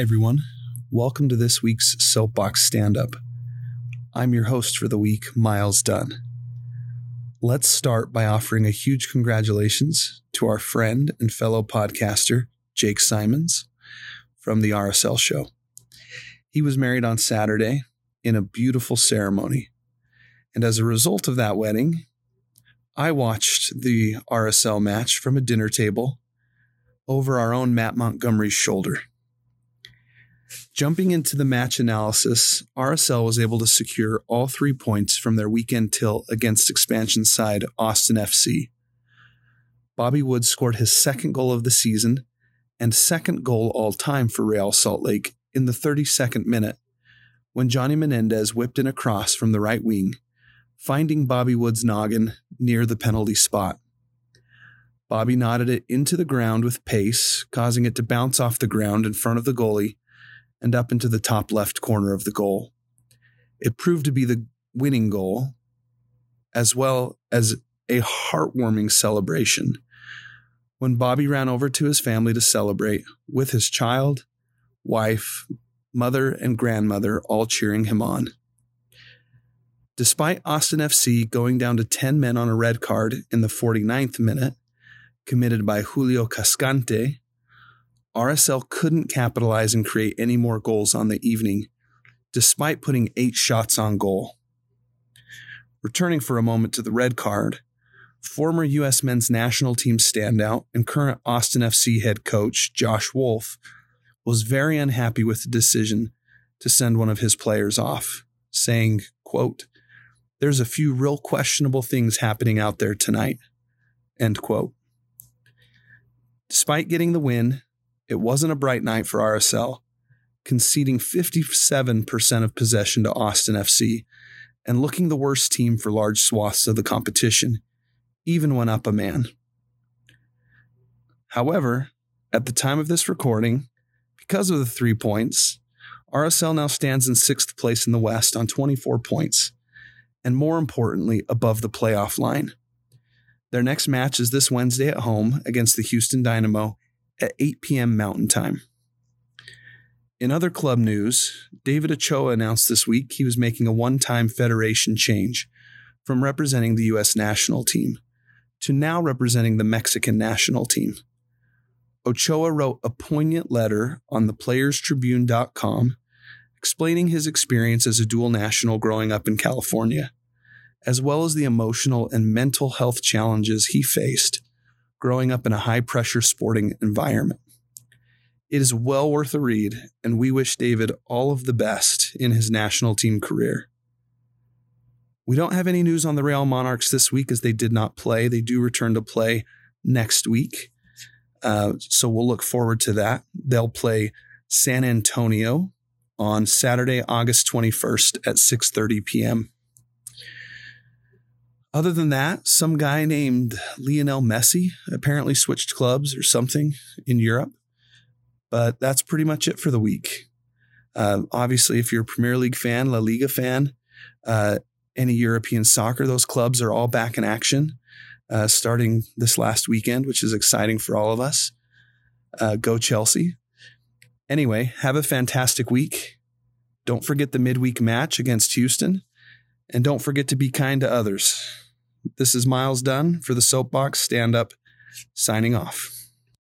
Everyone, welcome to this week's Soapbox Stand Up. I'm your host for the week, Miles Dunn. Let's start by offering a huge congratulations to our friend and fellow podcaster, Jake Simons, from the RSL show. He was married on Saturday in a beautiful ceremony. And as a result of that wedding, I watched the RSL match from a dinner table over our own Matt Montgomery's shoulder. Jumping into the match analysis, RSL was able to secure all three points from their weekend tilt against expansion side Austin FC. Bobby Wood scored his second goal of the season and second goal all time for Real Salt Lake in the 32nd minute when Johnny Menendez whipped in a cross from the right wing, finding Bobby Wood's noggin near the penalty spot. Bobby nodded it into the ground with pace, causing it to bounce off the ground in front of the goalie and up into the top left corner of the goal. It proved to be the winning goal, as well as a heartwarming celebration. When Bobby ran over to his family to celebrate with his child, wife, mother, and grandmother all cheering him on. Despite Austin FC going down to 10 men on a red card in the 49th minute, committed by Julio Cascante, RSL couldn't capitalize and create any more goals on the evening, despite putting eight shots on goal. Returning for a moment to the red card, former U.S. men's national team standout and current Austin FC head coach Josh Wolff was very unhappy with the decision to send one of his players off, saying, quote, There's a few real questionable things happening out there tonight. End quote. Despite getting the win, it wasn't a bright night for RSL, conceding 57% of possession to Austin FC and looking the worst team for large swaths of the competition, even when up a man. However, at the time of this recording, because of the three points, RSL now stands in sixth place in the West on 24 points, and more importantly, above the playoff line. Their next match is this Wednesday at home against the Houston Dynamo at 8 p.m. Mountain Time. In other club news, David Ochoa announced this week he was making a one time federation change from representing the U.S. national team to now representing the Mexican national team. Ochoa wrote a poignant letter on theplayerstribune.com explaining his experience as a dual national growing up in California, as well as the emotional and mental health challenges he faced growing up in a high pressure sporting environment. It is well worth a read, and we wish David all of the best in his national team career. We don't have any news on the Real Monarchs this week as they did not play. They do return to play next week. Uh, so we'll look forward to that. They'll play San Antonio on Saturday, August 21st at 6:30 p.m. Other than that, some guy named Lionel Messi apparently switched clubs or something in Europe. But that's pretty much it for the week. Uh, obviously, if you're a Premier League fan, La Liga fan, uh, any European soccer, those clubs are all back in action uh, starting this last weekend, which is exciting for all of us. Uh, go Chelsea. Anyway, have a fantastic week. Don't forget the midweek match against Houston. And don't forget to be kind to others. This is Miles Dunn for the Soapbox Stand Up, signing off.